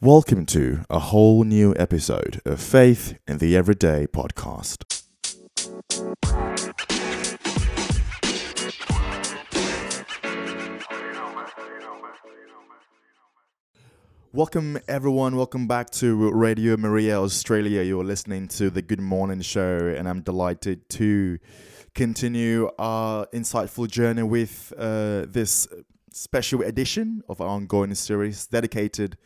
Welcome to a whole new episode of Faith in the Everyday podcast. Welcome, everyone. Welcome back to Radio Maria Australia. You're listening to the Good Morning Show, and I'm delighted to continue our insightful journey with uh, this special edition of our ongoing series dedicated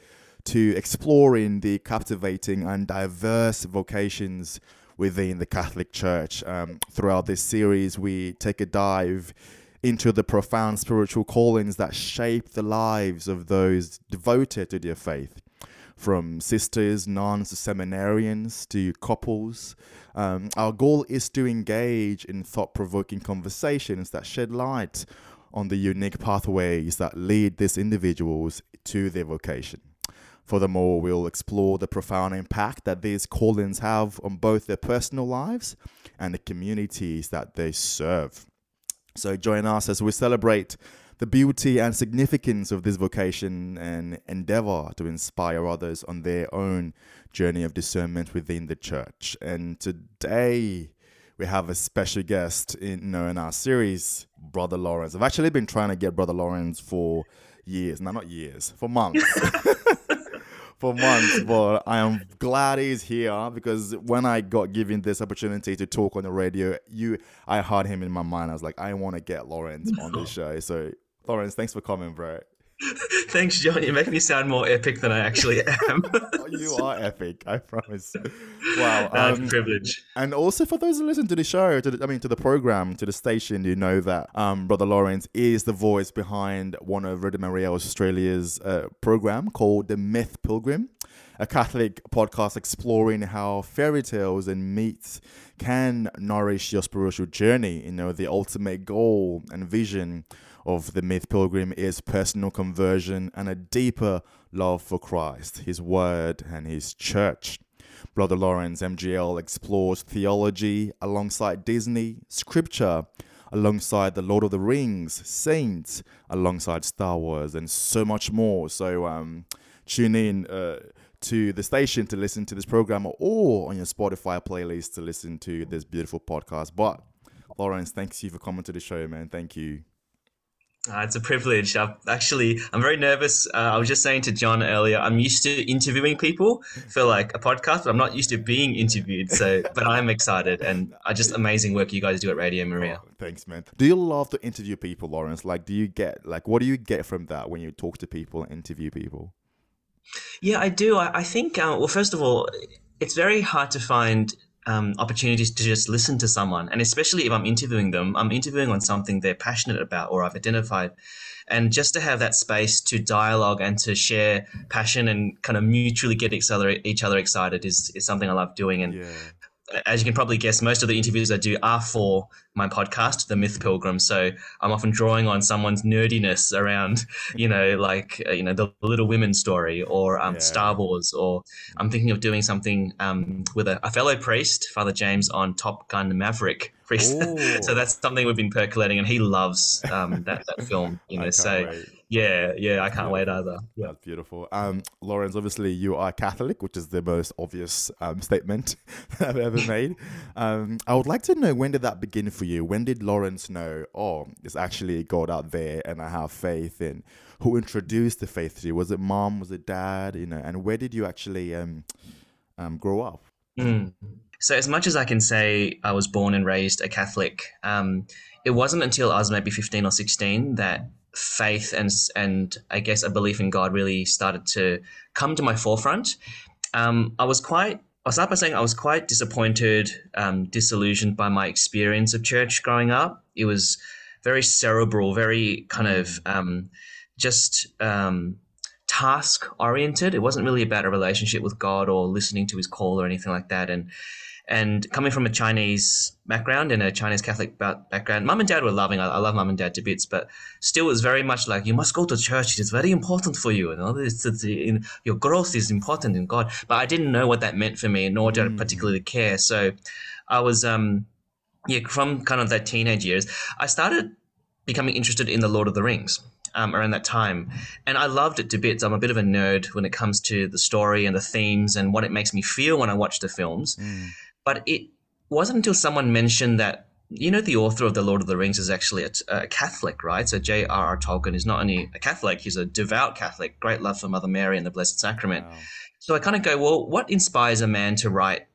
to exploring the captivating and diverse vocations within the Catholic Church. Um, throughout this series, we take a dive into the profound spiritual callings that shape the lives of those devoted to their faith. From sisters, nuns, to seminarians, to couples. Um, our goal is to engage in thought provoking conversations that shed light on the unique pathways that lead these individuals to their vocation. Furthermore, we'll explore the profound impact that these callings have on both their personal lives and the communities that they serve. So, join us as we celebrate the beauty and significance of this vocation and endeavor to inspire others on their own journey of discernment within the church. And today, we have a special guest in, you know, in our series, Brother Lawrence. I've actually been trying to get Brother Lawrence for years. No, not years, for months. for months, but I am glad he's here because when I got given this opportunity to talk on the radio, you I heard him in my mind. I was like, I want to get Lawrence on this show. So Lawrence, thanks for coming, bro. Thanks, John. You make me sound more epic than I actually am. you are epic, I promise. Wow, um, privilege. And also for those who listen to the show, to the, I mean, to the program, to the station, you know that um, Brother Lawrence is the voice behind one of Radio Maria Australia's uh, program called The Myth Pilgrim a Catholic podcast exploring how fairy tales and myths can nourish your spiritual journey. You know, the ultimate goal and vision of the Myth Pilgrim is personal conversion and a deeper love for Christ, His Word, and His Church. Brother Lawrence MGL explores theology alongside Disney, scripture alongside The Lord of the Rings, Saints alongside Star Wars, and so much more. So um, tune in. Uh, to the station to listen to this program or on your Spotify playlist to listen to this beautiful podcast. But Lawrence, thanks you for coming to the show, man. Thank you. Uh, it's a privilege. I've actually, I'm very nervous. Uh, I was just saying to John earlier, I'm used to interviewing people for like a podcast, but I'm not used to being interviewed. So, but I'm excited, and I just amazing work you guys do at Radio Maria. Oh, thanks, man. Do you love to interview people, Lawrence? Like, do you get like, what do you get from that when you talk to people, and interview people? Yeah, I do. I, I think. Uh, well, first of all, it's very hard to find um, opportunities to just listen to someone. And especially if I'm interviewing them, I'm interviewing on something they're passionate about or I've identified. And just to have that space to dialogue and to share passion and kind of mutually get each other, each other excited is, is something I love doing. And yeah as you can probably guess, most of the interviews I do are for my podcast, The Myth Pilgrim. So I'm often drawing on someone's nerdiness around, you know, like uh, you know the Little Women story or um, yeah. Star Wars, or I'm thinking of doing something um, with a, a, fellow priest, Father James, on Top Gun Maverick. so that's something we've been percolating, and he loves um, that that film. You know, so. Wait yeah, yeah, I can't wait either. Yeah. That's beautiful. Um, Lawrence, obviously you are Catholic, which is the most obvious um, statement I've ever made. Um, I would like to know when did that begin for you? When did Lawrence know, oh, there's actually God out there and I have faith in? Who introduced the faith to you? Was it mom? Was it dad? You know, and where did you actually um, um, grow up? Mm. So, as much as I can say, I was born and raised a Catholic. Um, it wasn't until I was maybe 15 or 16 that faith and and I guess a belief in God really started to come to my forefront. Um, I was quite. I'll start by saying I was quite disappointed, um, disillusioned by my experience of church growing up. It was very cerebral, very kind of um, just um, task oriented. It wasn't really about a relationship with God or listening to His call or anything like that. And and coming from a Chinese background and a Chinese Catholic background, mum and dad were loving. I, I love mum and dad to bits, but still, it's very much like you must go to church. It's very important for you. You know, it's, it's, in, your growth is important in God. But I didn't know what that meant for me, nor did mm. I particularly care. So, I was, um, yeah, from kind of that teenage years, I started becoming interested in the Lord of the Rings. um, around that time, and I loved it to bits. I'm a bit of a nerd when it comes to the story and the themes and what it makes me feel when I watch the films. Mm. But it wasn't until someone mentioned that you know the author of the Lord of the Rings is actually a, a Catholic, right? So J.R.R. Tolkien is not only a Catholic; he's a devout Catholic, great love for Mother Mary and the Blessed Sacrament. Wow. So I kind of go, well, what inspires a man to write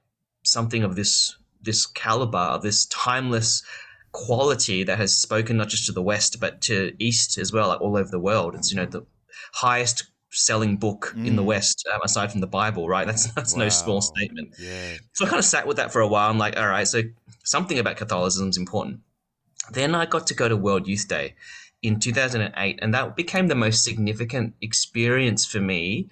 something of this this caliber, of this timeless quality that has spoken not just to the West but to East as well, like all over the world? It's you know the highest selling book in the Mm. West um, aside from the Bible, right? That's that's no small statement. Yeah. So I kind of sat with that for a while. I'm like, all right, so something about Catholicism is important. Then I got to go to World Youth Day in 2008, and that became the most significant experience for me.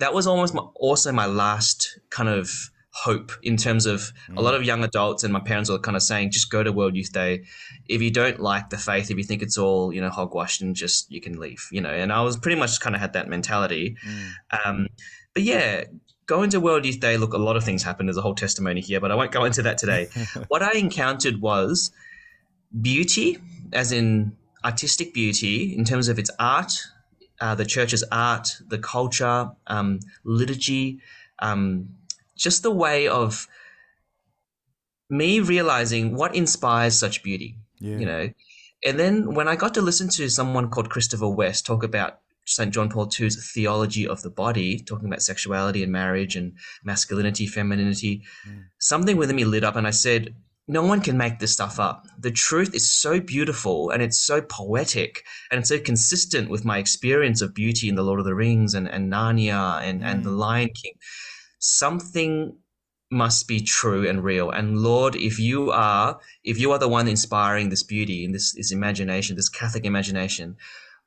That was almost my, also my last kind of hope in terms of a lot of young adults and my parents were kind of saying, just go to World Youth Day. If you don't like the faith, if you think it's all you know hogwash, and just you can leave, you know. And I was pretty much kind of had that mentality. Mm. Um, but yeah, going to World Youth Day, look, a lot of things happened. There's a whole testimony here, but I won't go into that today. what I encountered was beauty, as in artistic beauty, in terms of its art, uh, the church's art, the culture, um, liturgy, um, just the way of me realizing what inspires such beauty Yeah. you know. And then when I got to listen to someone called Christopher West talk about St. John Paul II's theology of the body, talking about sexuality and marriage and masculinity, femininity, Mm. something within me lit up and I said, no one can make this stuff up. The truth is so beautiful and it's so poetic and it's so consistent with my experience of beauty in The Lord of the Rings and, and Narnia and, and The Lion King. Something must be true and real. And Lord, if you are, if you are the one inspiring this beauty and this, this imagination, this Catholic imagination,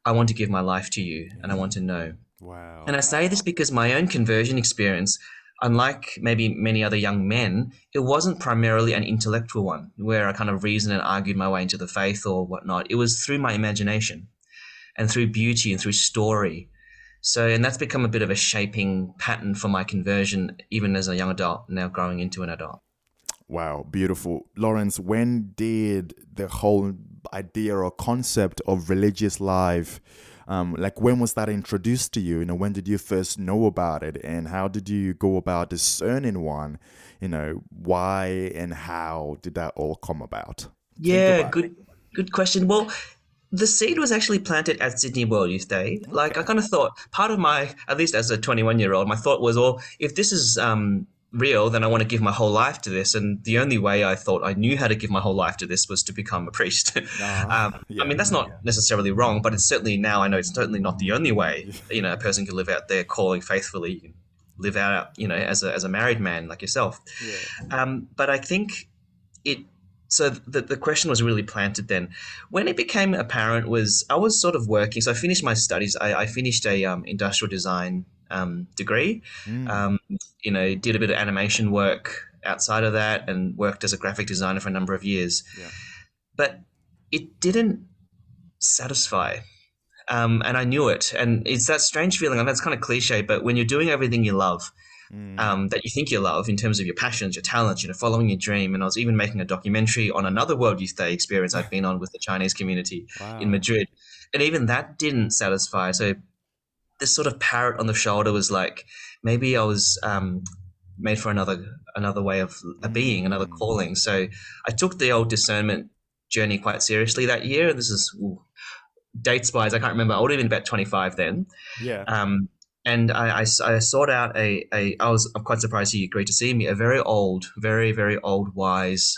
I want to give my life to you and I want to know. Wow. And I say this because my own conversion experience, unlike maybe many other young men, it wasn't primarily an intellectual one where I kind of reasoned and argued my way into the faith or whatnot. It was through my imagination and through beauty and through story. So, and that's become a bit of a shaping pattern for my conversion, even as a young adult, now growing into an adult. Wow, beautiful. Lawrence, when did the whole idea or concept of religious life, um, like when was that introduced to you? You know, when did you first know about it and how did you go about discerning one? You know, why and how did that all come about? Yeah, good good question. Well, the seed was actually planted at Sydney World Youth Day. Like I kind of thought, part of my, at least as a 21 year old, my thought was, well, if this is um, real, then I want to give my whole life to this. And the only way I thought I knew how to give my whole life to this was to become a priest. Ah, um, yeah. I mean, that's not necessarily wrong, but it's certainly now I know it's certainly not the only way. You know, a person can live out their calling faithfully. Live out, you know, as a as a married man like yourself. Yeah. Um, but I think it. So the the question was really planted then. When it became apparent was I was sort of working. So I finished my studies. I, I finished a um, industrial design um, degree. Mm. Um, you know, did a bit of animation work outside of that, and worked as a graphic designer for a number of years. Yeah. But it didn't satisfy. Um, and I knew it. And it's that strange feeling. Know it's kind of cliche, but when you're doing everything you love, Mm. um, that you think you love in terms of your passions, your talents, you know, following your dream. And I was even making a documentary on another World Youth Day experience I've been on with the Chinese community wow. in Madrid. And even that didn't satisfy. So this sort of parrot on the shoulder was like, maybe I was um, made for another another way of a being, another Mm. calling. So I took the old discernment journey quite seriously that year. And this is ooh, dates wise, I can't remember. I would have been about 25 then. Yeah. Um, and I, I, I sought out a, a, I was I'm quite surprised he agreed to see me, a very old, very, very old, wise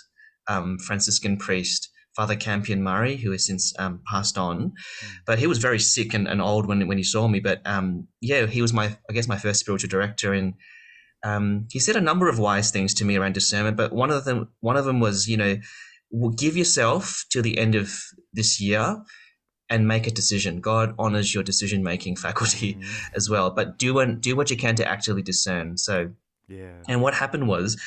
um, Franciscan priest, Father Campion Murray, who has since um, passed on. But he was very sick and, and old when, when he saw me. But um, yeah, he was my, I guess, my first spiritual director. And um, he said a number of wise things to me around discernment. But one of them, one of them was, you know, give yourself till the end of this year and make a decision. God honors your decision making faculty Mm. as well. But do what do what you can to actually discern. So, Yeah. and what happened was,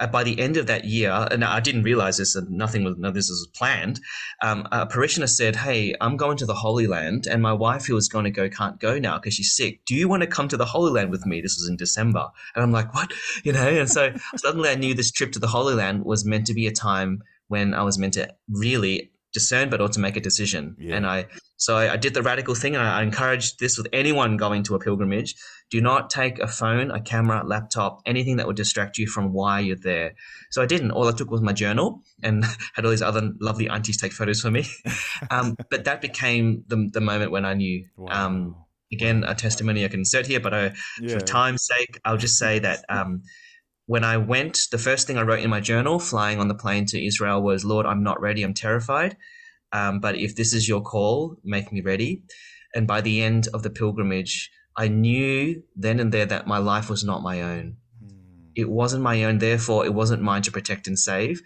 uh, by the end of that year, and I didn't realize this, and nothing was, no, this was planned. Um, a parishioner said, "Hey, I'm going to the Holy Land, and my wife, who was going to go, can't go now because she's sick. Do you want to come to the Holy Land with me?" This was in December, and I'm like, "What?" You know. And so suddenly, I knew this trip to the Holy Land was meant to be a time when I was meant to really discern, but also make a decision. Yeah. And I, so I, I did the radical thing, and I, I encourage this with anyone going to a pilgrimage: do not take a phone, a camera, laptop, anything that would distract you from why you're there. So I didn't. All I took was my journal and had all these other lovely aunties take photos for me. um, but that became the the moment when I knew. Um, Wow. again, a testimony I can insert here, but I, yeah. for time's sake, I'll just say that um, when I went, the first thing I wrote in my journal, flying on the plane to Israel, was, "Lord, I'm not ready. I'm terrified. Um, but if this is your call, make me ready." And by the end of the pilgrimage, I knew then and there that my life was not my own. Mm. It wasn't my own. Therefore, it wasn't mine to protect and save.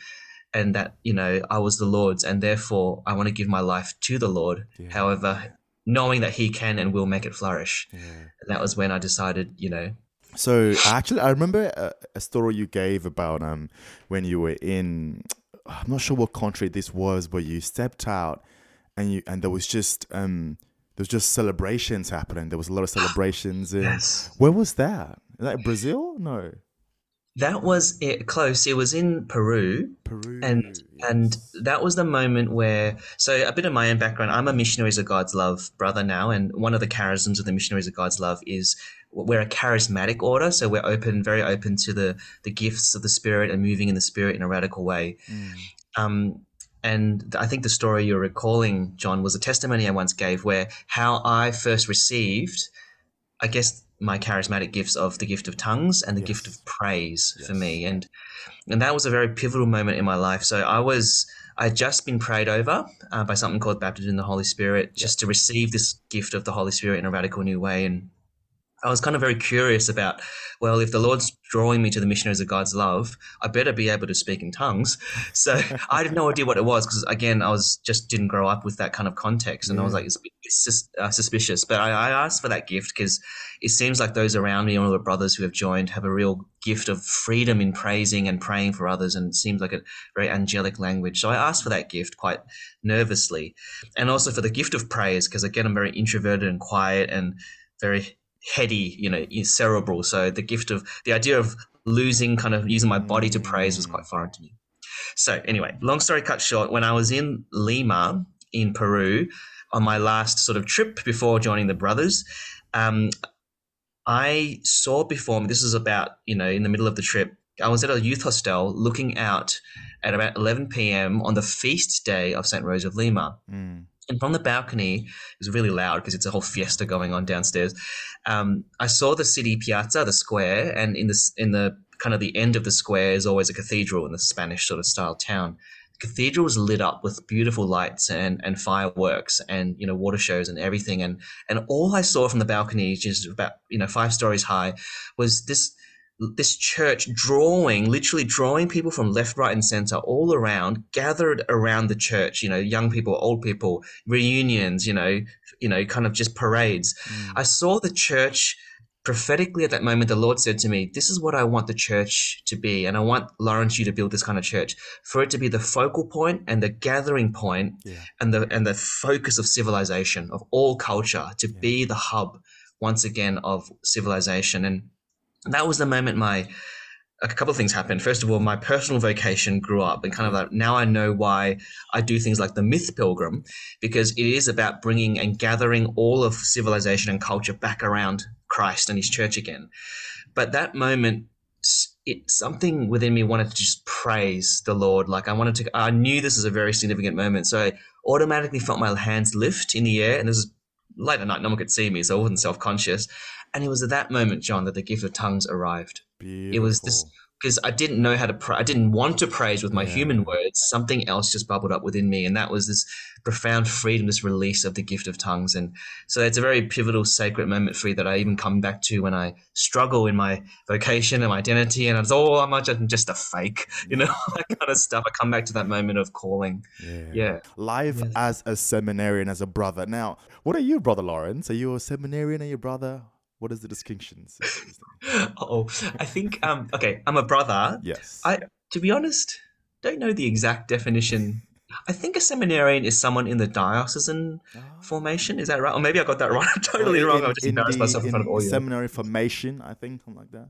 And that you know I was the Lord's, and therefore I want to give my life to the Lord. Yeah. However, knowing that He can and will make it flourish. Yeah. And that was when I decided, you know, So actually, I remember a, a story you gave about um when you were in. I'm not sure what country this was, but you stepped out, and you and there was just um there was just celebrations happening. There was a lot of celebrations. In, Yes. Where was that? Is that Brazil? No, that was it, close. It was in Peru, Peru. and and that was the moment where. So a bit of my own background. I'm a Missionaries of God's Love brother now, and one of the charisms of the Missionaries of God's Love is we're a charismatic order. So we're open, very open to the the gifts of the Spirit and moving in the Spirit in a radical way. Mm. Um, and I think the story you're recalling, John, was a testimony I once gave where how I first received, I guess, my charismatic gifts of the gift of tongues and the Yes. gift of praise for me. And and that was a very pivotal moment in my life. So I was I had just been prayed over uh, by something called baptism in the Holy Spirit, just to receive this gift of the Holy Spirit in a radical new way. And I was kind of very curious about, well, if the Lord's drawing me to the missionaries of God's love, I better be able to speak in tongues. So I had no idea what it was because, again, I was just didn't grow up with that kind of context, and I was like, it's, it's just uh, suspicious. But I, I asked for that gift because it seems like those around me, all the brothers who have joined, have a real gift of freedom in praising and praying for others, and it seems like a very angelic language. So I asked for that gift quite nervously, and also for the gift of praise because, again, I'm very introverted and quiet and very heady, you know, cerebral. So the gift of the idea of losing, kind of using my body to praise, was quite foreign to me. So anyway, long story cut short, when I was in Lima in Peru on my last sort of trip before joining the brothers, um, I saw before me. This is about you know in the middle of the trip. I was at a youth hostel looking out at about 11 p.m. on the feast day of Saint Rose of Lima. Mm. And from the balcony, it was really loud because it's a whole fiesta going on downstairs. Um, I saw the city piazza, the square, and in the in the kind of the end of the square is always a cathedral in the Spanish sort of style town. The cathedral was lit up with beautiful lights and, and fireworks and you know water shows and everything. And and all I saw from the balcony, which is about you know five stories high, was this this church drawing, literally drawing people from left, right, and center all around, gathered around the church. You know, young people, old people, reunions. You know, you know, kind of just parades. Mm. I saw the church prophetically at that moment. The Lord said to me, "This is what I want the church to be, and I want Lawrence you to build this kind of church for it to be the focal point and the gathering point Yeah. and the and the focus of civilization of all culture to Yeah. be the hub once again of civilization and that was the moment my a couple of things happened. First of all my personal vocation grew up and kind of like now i know why i do things like the myth pilgrim because it is about bringing and gathering all of civilization and culture back around christ and his church again. But that moment it something within me wanted to just praise the lord. Like i wanted to i knew this is a very significant moment so i automatically felt my hands lift in the air and this is late at night no one could see me so i wasn't self-conscious and it was at that moment john that the gift of tongues arrived Beautiful. it was this because I didn't know how to pray. I didn't want to praise with my Yeah. human words. Something else just bubbled up within me, and that was this profound freedom, this release of the gift of tongues. And so it's a very pivotal, sacred moment for me that I even come back to when I struggle in my vocation and my identity, and it's oh, I'm not- I'm just a fake, you know, that kind of stuff. I come back to that moment of calling. Yeah. Yeah. Life Yes. as a seminarian, as a brother. Now, what are you, brother Lawrence? Are you a seminarian? Are you a brother? What is the distinctions? oh, I think um, okay, I'm a brother. yes. I, to be honest, don't know the exact definition. I think a seminarian is someone in the diocesan Ah. formation. Is that right? Or maybe I got that wrong. I'm totally Well, wrong. I'm just in embarrassed myself in front of all you. Seminary formation, I think, something like that.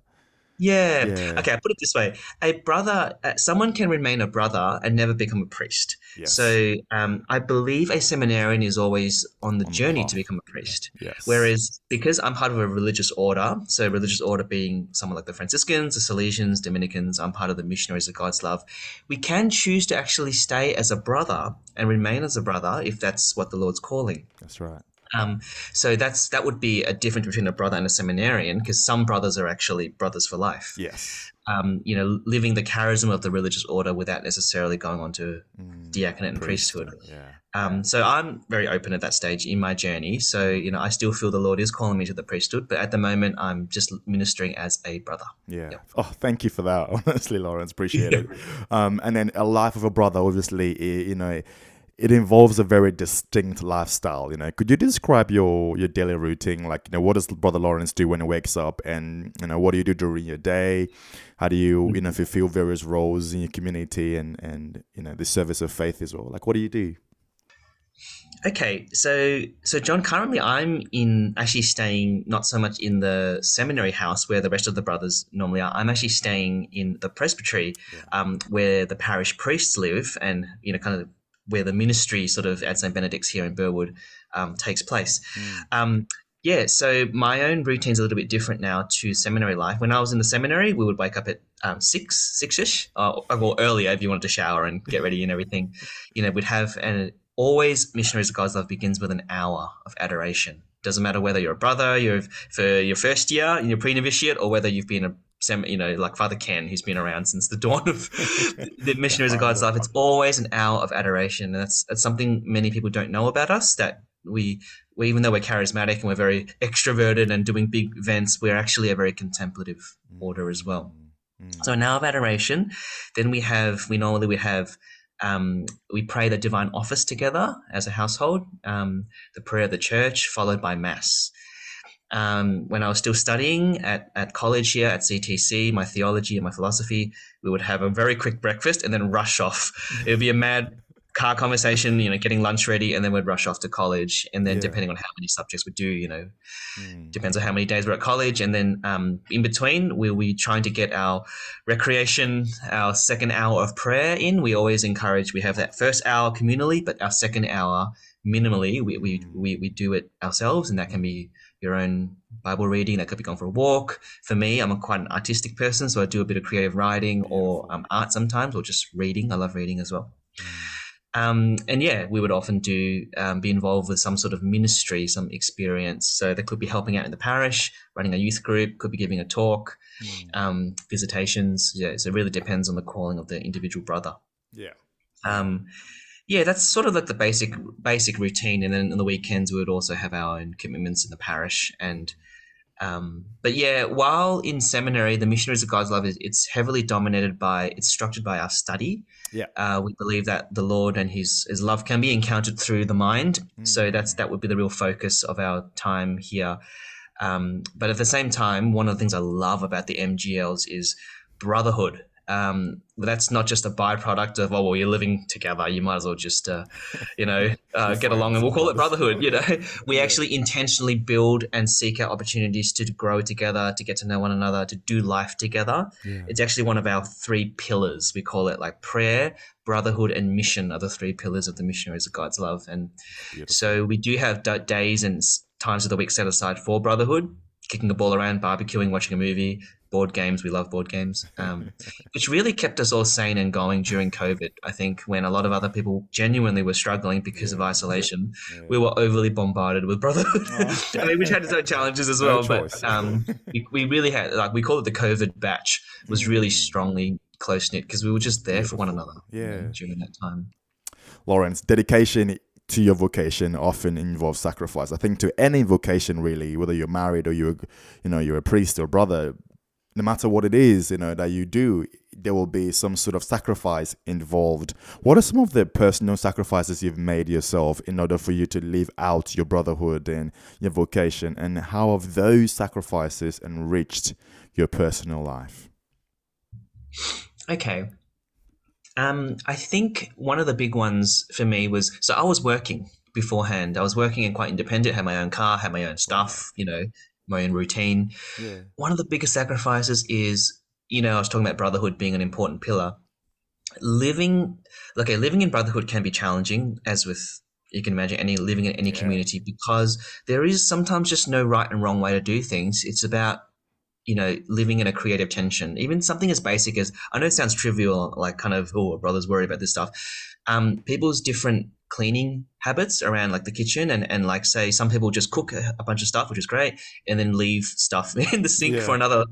Yeah. Yeah. Okay, I put it this way: a brother, uh, someone can remain a brother and never become a priest. Yes. So um, I believe a seminarian is always on the On journey path. to become a priest. yes. Whereas because I'm part of a religious order, so religious order being someone like the Franciscans, the Salesians, Dominicans, I'm part of the Missionaries of God's Love. We can choose to actually stay as a brother and remain as a brother if that's what the Lord's calling. that's right. Um, so that's that would be a difference between a brother and a seminarian because some brothers are actually brothers for life. Yes. Um, you know, living the charism of the religious order without necessarily going on to Mm, diaconate and priesthood. Yeah. Um, so I'm very open at that stage in my journey. So you know, I still feel the Lord is calling me to the priesthood, but at the moment, I'm just ministering as a brother. Yeah. Yeah. Oh, thank you for that. Honestly, Lawrence, appreciate it. Um, and then a life of a brother, obviously, you know, it involves a very distinct lifestyle. You know, could you describe your your daily routine? Like, you know, what does Brother Lawrence do when he wakes up, and you know, what do you do during your day? How do you, you know, fulfill various roles in your community and and you know the service of faith as well? Like, what do you do? Okay, so so John, currently I'm in actually staying not so much in the seminary house where the rest of the brothers normally are. I'm actually staying in the presbytery, Yeah. um, where the parish priests live, and you know, kind of where the ministry sort of at St Benedict's here in Burwood um, takes place. Mm. Um, yeah, so my own routine's a little bit different now to seminary life. When I was in the seminary, we would wake up at um, six, six-ish, uh, or earlier if you wanted to shower and get ready and everything. You know, we'd have an always missionaries of God's love begins with an hour of adoration. Doesn't matter whether you're a brother, you're for your first year in your pre-novitiate, or whether you've been a sem- you know, like Father Ken, who's been around since the dawn of the missionaries of God's life. It's always an hour of adoration, and that's that's something many people don't know about us. That we, we even though we're charismatic and we're very extroverted and doing big events, we're actually a very contemplative order as well. Mm. So an hour of adoration. Then we have we normally we have um, we pray the divine office together as a household, um, the prayer of the church, followed by mass. Um, when I was still studying at, at college here at CTC, my theology and my philosophy, we would have a very quick breakfast and then rush off. It would be a mad car conversation, you know, getting lunch ready, and then we'd rush off to college. And then Yeah. depending on how many subjects we do, you know, Mm. depends on how many days we're at college and then um, in between we'll be trying to get our recreation our second hour of prayer in we always encourage we have that first hour communally but our second hour minimally we, we, we, we do it ourselves and that can be your own bible reading that could be going for a walk for me i'm a quite an artistic person so i do a bit of creative writing or um, art sometimes or just reading i love reading as well um, and yeah, we would often do um, be involved with some sort of ministry, some experience. So that could be helping out in the parish, running a youth group, could be giving a talk, Mm. um, visitations. Yeah, so it really depends on the calling of the individual brother. Yeah. Yeah, that's sort of like the basic basic routine. And then on the weekends, we would also have our own commitments in the parish. And um, but yeah, while in seminary, the Missionaries of God's Love is it's heavily dominated by it's structured by our study. Yeah. Uh, we believe that the Lord and His His love can be encountered through the mind. Mm. So that's that would be the real focus of our time here. Um, but at the same time, one of the things I love about the MGLs is brotherhood. Um, that's not just a byproduct of oh well you're living together. You might as well just uh, you know uh, get along and we'll call it brotherhood you know. We actually intentionally build and seek out opportunities to grow together to get to know one another to do life together. Yeah. it's actually one of our three pillars. We call it like prayer brotherhood and mission are the three pillars of the missionaries of god's love. And Beautiful. so we do have days and times of the week set aside for brotherhood, kicking a ball around, barbecuing, watching a movie, board games. We love board games, um, which really kept us all sane and going during COVID. I think when a lot of other people genuinely were struggling because of isolation, Yeah. we were overly bombarded with brotherhood. Oh. I mean, which had its own challenges as well, choice. but um, we, we really had like we call it the COVID batch. Was really Mm. strongly close knit because we were just there for one another Yeah. during that time. Lawrence, dedication to your vocation often involves sacrifice. I think to any vocation really, whether you're married or you're, you know, you're a priest or brother, no matter what it is, you know, that you do, there will be some sort of sacrifice involved. What are some of the personal sacrifices you've made yourself in order for you to live out your brotherhood and your vocation? And how have those sacrifices enriched your personal life? Okay. Um, I think one of the big ones for me was so I was working beforehand. I was working and quite independent, had my own car, had my own stuff, you know, my own routine. Yeah. One of the biggest sacrifices is, you know, I was talking about brotherhood being an important pillar. Living, okay, living in brotherhood can be challenging, as with you can imagine any living in any Yeah. community because there is sometimes just no right and wrong way to do things. It's about you know living in a creative tension. Even something as basic as I know it sounds trivial, like kind of oh brothers worry about this stuff. Um, people's different cleaning habits around like the kitchen and, and like say some people just cook a, a bunch of stuff which is great and then leave stuff in the sink Yeah. for another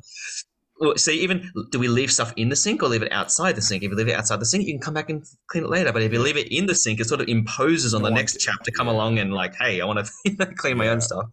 see, even do we leave stuff in the sink or leave it outside the sink? If you leave it outside the sink, you can come back and clean it later. But if you leave it in the sink, it sort of imposes on the next chap to come along and like, hey, I want to clean my Yeah. own stuff.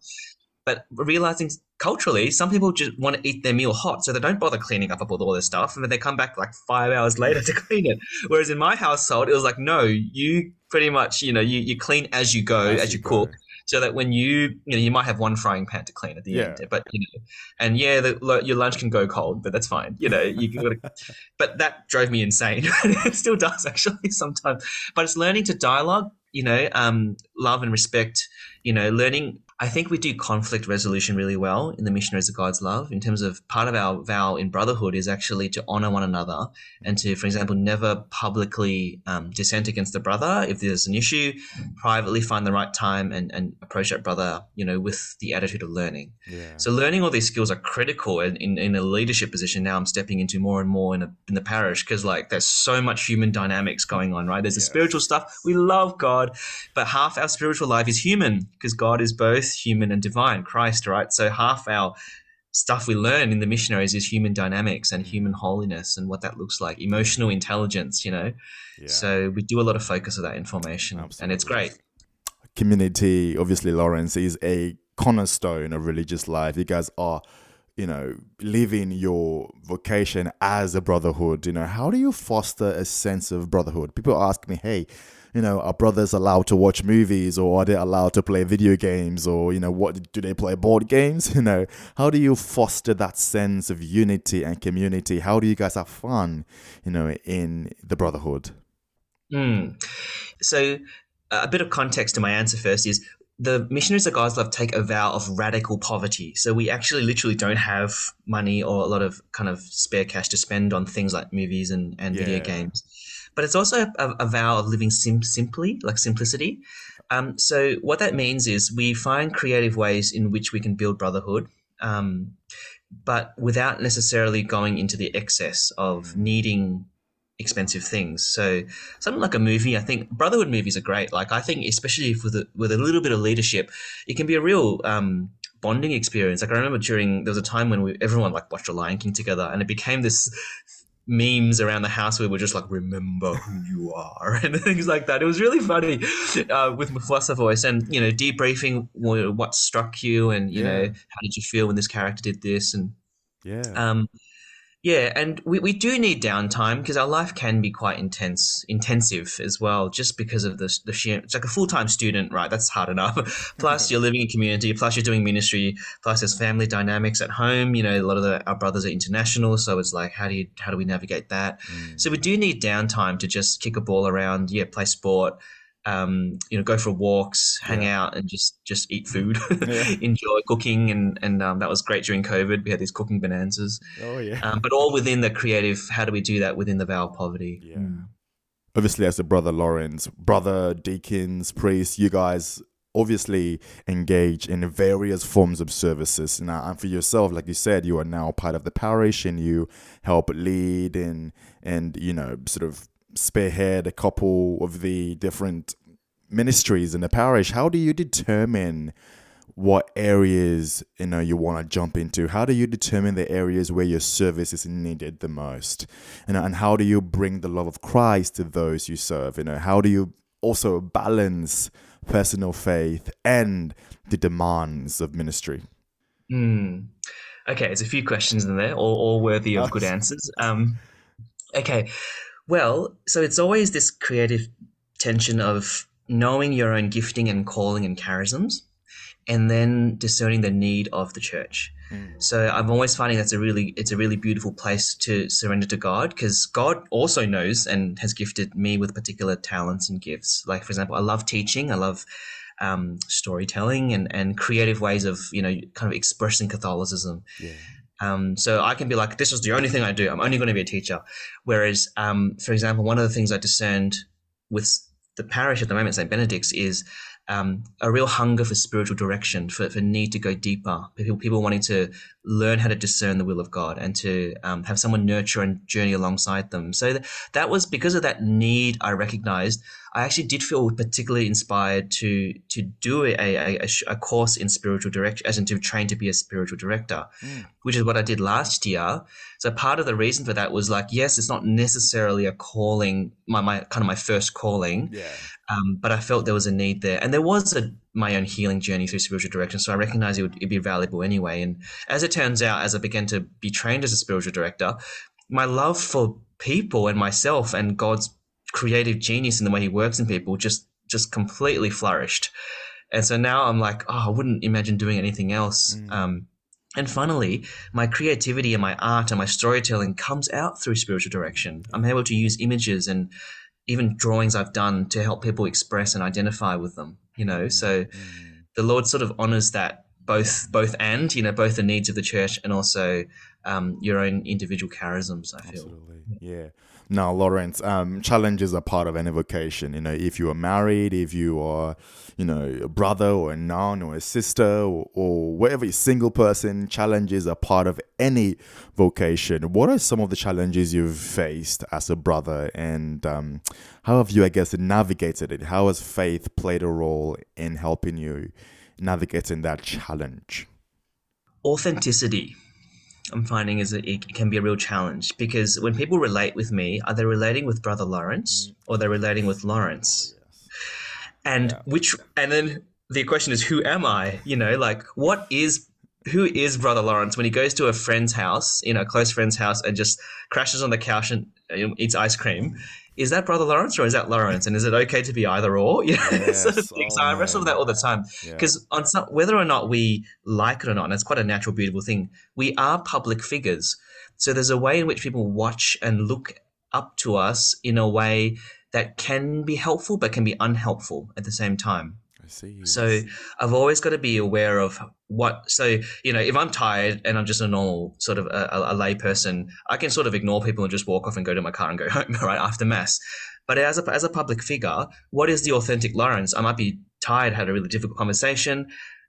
But realizing culturally, some people just want to eat their meal hot, so they don't bother cleaning up with all this stuff, and then they come back like five hours later to clean it. Whereas in my household, it was like, no, you pretty much, you know, you, you clean as you go, as, you, go. cook, so that when you you know you might have one frying pan to clean at the Yeah. end but you know and yeah the, lo- your lunch can go cold but that's fine you know you can but that drove me insane it still does actually sometimes but it's learning to dialogue you know um, love and respect you know learning i think we do conflict resolution really well in the missionaries of god's love in terms of part of our vow in brotherhood is actually to honor one another and to for example never publicly um, dissent against the brother if there's an issue privately find the right time and, and approach that brother you know with the attitude of learning Yeah. so learning all these skills are critical in, in, in a leadership position. Now I'm stepping into more and more in, a, in the parish because like there's so much human dynamics going on, right? There's the spiritual stuff. We love God, but half our spiritual life is human because God is both human and divine, Christ, right? So half our stuff we learn in the missionaries is human dynamics and mm. human holiness and what that looks like, emotional intelligence, you know? yeah. So we do a lot of focus of that information and it's great. community, obviously, Lawrence is a cornerstone of religious life. You guys are, you know, living your vocation as a brotherhood. You know, how do you foster a sense of brotherhood? People ask me, hey, you know, are brothers allowed to watch movies or are they allowed to play video games or, you know, what do they play board games? You know, how do you foster that sense of unity and community? How do you guys have fun, you know, in the brotherhood? Mm. So, a bit of context to my answer first is the missionaries of God's love take a vow of radical poverty. So we actually literally don't have money or a lot of kind of spare cash to spend on things like movies and, and video games. But it's also a, a vow of living sim- simply, like simplicity. Um, so what that means is we find creative ways in which we can build brotherhood. Um, but without necessarily going into the excess of needing expensive things. So something like a movie, I think brotherhood movies are great. Like I think, especially if with a, with a little bit of leadership, it can be a real um, bonding experience. Like I remember during there was a time when we everyone like watched The Lion King together, and it became this memes around the house where we're just like remember who you are and things like that it was really funny uh, with Mufasa voice and you know debriefing what struck you and you know how did you feel when this character did this and Yeah. um, yeah, and we, we do need downtime because our life can be quite intense, intensive as well, just because of the, the sheer. It's like a full time student, right? That's hard enough. plus, you're living in community. Plus, you're doing ministry. Plus, there's family dynamics at home. You know, a lot of the, our brothers are international, so it's like, how do you how do we navigate that? Mm. So we do need downtime to just kick a ball around, yeah, play sport, um, you know, go for walks, hang Yeah. out, and just just eat food, Yeah. enjoy cooking, and and um, that was great during COVID. We had these cooking bonanzas, oh, yeah. um, but all within the creative. How do we do that within the vow of poverty? Yeah. Obviously, as a brother Lawrence, brother deacons, priests, you guys obviously engage in various forms of services. Now, and for yourself, like you said, you are now part of the parish and you help lead and and you know sort of spearhead a couple of the different ministries in the parish. How do you determine? what areas you know you want to jump into how do you determine the areas where your service is needed the most and, and how do you bring the love of christ to those you serve you know how do you also balance personal faith and the demands of ministry Hmm. Okay, there's a few questions in there, all, all worthy of good answers. Um, okay, well, so it's always this creative tension of knowing your own gifting and calling and charisms, and then discerning the need of the church. So I'm always finding that's a really it's a really beautiful place to surrender to God because God also knows and has gifted me with particular talents and gifts. Like for example, I love teaching. I love um, storytelling and, and creative ways of you know kind of expressing Catholicism. Yeah. Um, so I can be like, this is the only thing I do. I'm only going to be a teacher. Whereas, um, for example, one of the things I discerned with the parish at the moment, St. Benedict's, is um, a real hunger for spiritual direction, for, for need to go deeper, people, people wanting to learn how to discern the will of God and to um, have someone nurture and journey alongside them. So th- that was because of that need I recognized. I actually did feel particularly inspired to to do a, a, a course in spiritual direction, as in to train to be a spiritual director, mm. which is what I did last year. So part of the reason for that was like, yes, it's not necessarily a calling, my, my kind of my first calling, yeah. Um, but I felt there was a need there, and there was a, my own healing journey through spiritual direction. So I recognized it would it'd be valuable anyway. And as it turns out, as I began to be trained as a spiritual director, my love for people and myself and God's creative genius in the way He works in people just just completely flourished. And so now I'm like, oh, I wouldn't imagine doing anything else. Mm. Um, and finally, my creativity and my art and my storytelling comes out through spiritual direction. I'm able to use images and even drawings I've done to help people express and identify with them. You know, so mm-hmm. the Lord sort of honors that both both and you know both the needs of the church and also um, your own individual charisms. I feel. Absolutely. Yeah. Now, Lawrence, um, challenges are part of any vocation. You know, if you are married, if you are, you know, a brother or a nun or a sister or, or whatever, a single person, challenges are part of any vocation. What are some of the challenges you've faced as a brother, and um, how have you, I guess, navigated it? How has faith played a role in helping you navigating that challenge? Authenticity I'm finding is that it can be a real challenge because when people relate with me, are they relating with Brother Lawrence or they're relating with Lawrence? Oh, and yeah. which, and then the question is, who am I? You know, like what is, who is Brother Lawrence when he goes to a friend's house, you know, a close friend's house and just crashes on the couch and uh, eats ice cream? Is that brother Lawrence or is that Lawrence? And is it okay to be either or? You know, yes. sort of. Oh, so I wrestle with that all the time because yeah. on some, whether or not we like it or not, and it's quite a natural, beautiful thing. We are public figures, so there's a way in which people watch and look up to us in a way that can be helpful but can be unhelpful at the same time. See. So I've always got to be aware of what. So you know, if I'm tired and I'm just a normal sort of a, a, lay person, I can sort of ignore people and just walk off and go to my car and go home right after mass. But as a as a public figure, what is the authentic Lawrence? I might be tired, had a really difficult conversation,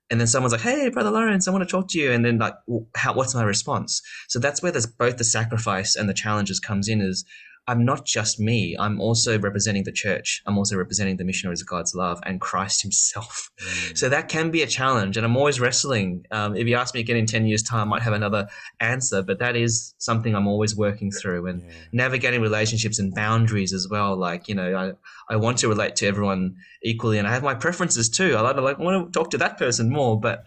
and then someone's like, "Hey, brother Lawrence, I want to talk to you," and then like, how, what's my response? So that's where there's both the sacrifice and the challenges comes in. Is I'm not just me. I'm also representing the church. I'm also representing the missionaries of God's love and Christ Himself. Mm. So that can be a challenge, and I'm always wrestling. Um, if you ask me again in ten years' time, I might have another answer. But that is something I'm always working through and yeah. navigating relationships and boundaries as well. Like you know, I I want to relate to everyone equally, and I have my preferences too. I like, like I want to talk to that person more, but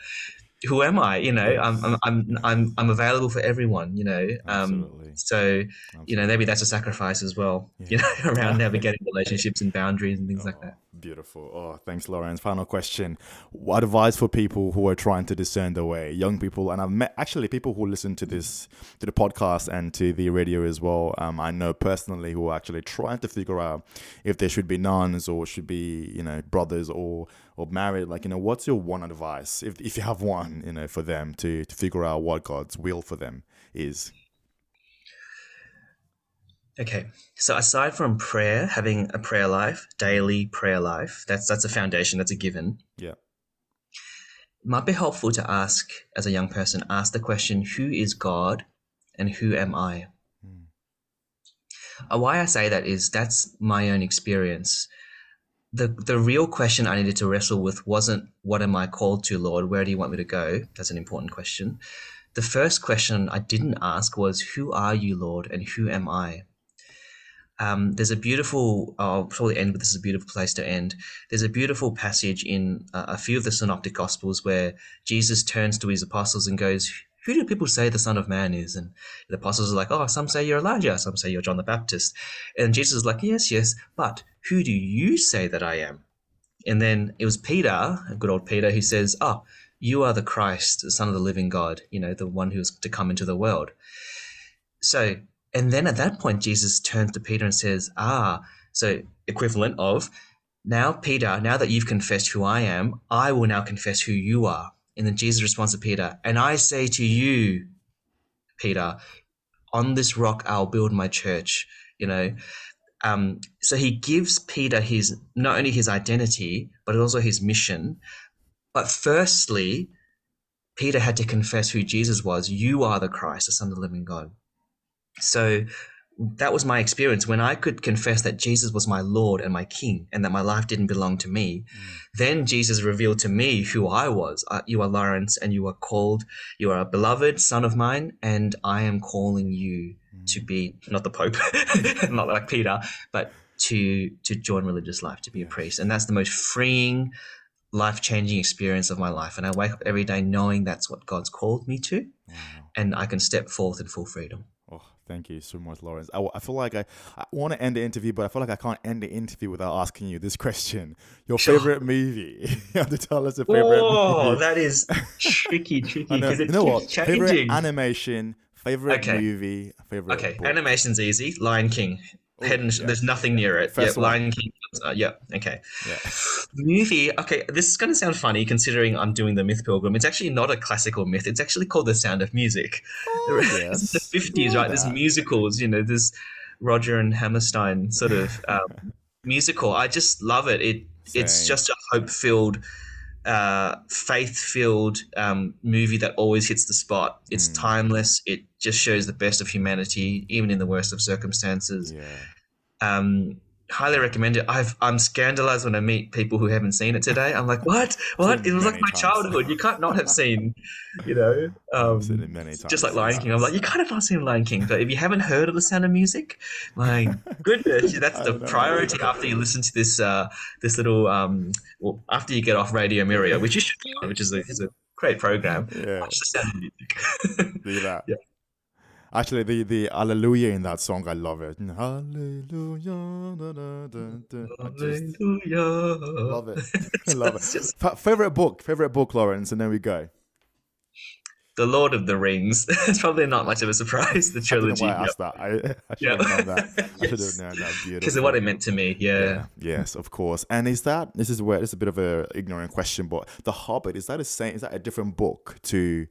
who am I? You know, I'm, I'm, I'm, I'm, I'm available for everyone, you know. Um, so, Absolutely. you know, maybe that's a sacrifice as well, yeah. you know, around navigating relationships and boundaries and things oh, like that. Beautiful. Oh, thanks, Lawrence. Final question. What advice for people who are trying to discern the way? Young people, and I've met actually people who listen to this, to the podcast and to the radio as well. Um, I know personally who are actually trying to figure out if they should be nuns or should be, you know, brothers or or married. Like, you know, what's your one advice, if, if you have one, you know, for them to, to figure out what God's will for them is? Okay, so aside from prayer, having a prayer life, daily prayer life, that's that's a foundation, that's a given. Yeah. It might be helpful to ask, as a young person, ask the question, who is God and who am I? Mm. Why I say that is that's my own experience. The, the real question I needed to wrestle with wasn't, what am I called to, Lord? Where do you want me to go? That's an important question. The first question I didn't ask was, who are you, Lord, and who am I? Um, there's a beautiful, I'll probably end with this is a beautiful place to end. There's a beautiful passage in uh, a few of the synoptic gospels where Jesus turns to his apostles and goes, Who do people say the Son of Man is? And the apostles are like, Oh, some say you're Elijah, some say you're John the Baptist. And Jesus is like, Yes, yes, but who do you say that I am? And then it was Peter, good old Peter, who says, Oh, you are the Christ, the Son of the living God, you know, the one who is to come into the world. So and then at that point, Jesus turns to Peter and says, Ah, so equivalent of, Now, Peter, now that you've confessed who I am, I will now confess who you are. And then Jesus responds to Peter, And I say to you, Peter, on this rock I'll build my church. You know, um, so he gives Peter his not only his identity but also his mission. But firstly, Peter had to confess who Jesus was. You are the Christ, the Son of the Living God. So that was my experience when I could confess that Jesus was my Lord and my King and that my life didn't belong to me. Mm. Then Jesus revealed to me who I was. Uh, you are Lawrence and you are called, you are a beloved son of mine, and I am calling you mm. to be not the Pope, not like Peter, but to to join religious life, to be a priest. And that's the most freeing, life changing experience of my life. And I wake up every day knowing that's what God's called me to, wow. and I can step forth in full freedom. Thank you so much, Lawrence. I, I feel like I, I want to end the interview, but I feel like I can't end the interview without asking you this question. Your favorite movie? you have to tell us a favorite Oh, movie. that is tricky, tricky. Because you know what? Changing. Favorite animation, favorite okay. movie, favorite. Okay, book. animation's easy. Lion King. Oh, Head and, yeah. There's nothing near it. First yeah, Lion King. Uh, yeah. Okay. Yeah. Movie. Okay. This is going to sound funny considering I'm doing the Myth Pilgrim. It's actually not a classical myth. It's actually called The Sound of Music. Oh, yes. the 50s, right? That. There's musicals. You know, there's Roger and Hammerstein sort of um, musical. I just love it. It Same. it's just a hope filled uh, faith filled um, movie that always hits the spot. It's mm. timeless. It just shows the best of humanity, even in the worst of circumstances. Yeah. Um, highly recommend it. I've, I'm scandalized when I meet people who haven't seen it today. I'm like, what? What? It was like my childhood. You can't not have seen, you know, um, seen it many times. just like Lion King. I'm like, you kind of not seen Lion King, but if you haven't heard of The Sound of Music, my goodness, that's the priority after you listen to this uh, this little um, well, after you get off Radio Maria, which you should, which is a, is a great program. Yeah. Watch The Sound of Music. Do that. Yeah. Actually, the the Hallelujah in that song, I love it. Hallelujah, da, da, da, Hallelujah. love it. I love it. Just... F- favorite book, favorite book, Lawrence, and there we go. The Lord of the Rings. it's probably not much of a surprise. The trilogy. I, I asked that. I, I should yep. have known that. I should have known that. Because of what it meant to me. Yeah. yeah. Yes, of course. And is that this is where is a bit of a ignorant question, but The Hobbit is that a same? Is that a different book to?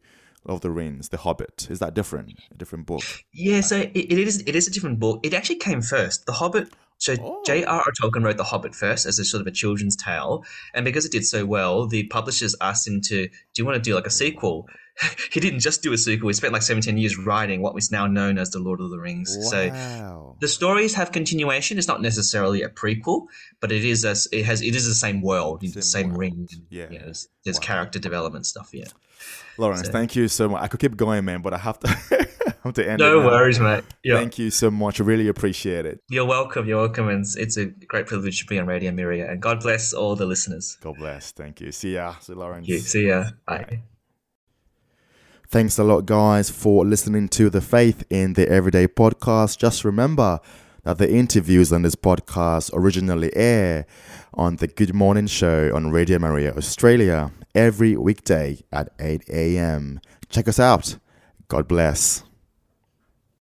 Of the Rings, The Hobbit. Is that different? A different book? Yeah, so it, it is. It is a different book. It actually came first. The Hobbit. So oh. J.R.R. Tolkien wrote The Hobbit first as a sort of a children's tale, and because it did so well, the publishers asked him to, "Do you want to do like a sequel?" he didn't just do a sequel. He spent like 17 years writing what was now known as the Lord of the Rings. Wow. So the stories have continuation. It's not necessarily a prequel, but it is a, it has it is the same world, same the same world. ring. Yeah, yeah there's, there's wow. character development stuff. Yeah. Lawrence, so. thank you so much. I could keep going, man, but I have to have to end. It. No worries, mate. Yeah. Thank you so much. I really appreciate it. You're welcome. You're welcome, and it's a great privilege to be on Radio Maria. And God bless all the listeners. God bless. Thank you. See ya. See Lawrence. You. See ya. Bye. Thanks a lot, guys, for listening to the Faith in the Everyday podcast. Just remember that the interviews on this podcast originally air on the Good Morning Show on Radio Maria Australia every weekday at 8 a.m. Check us out. God bless.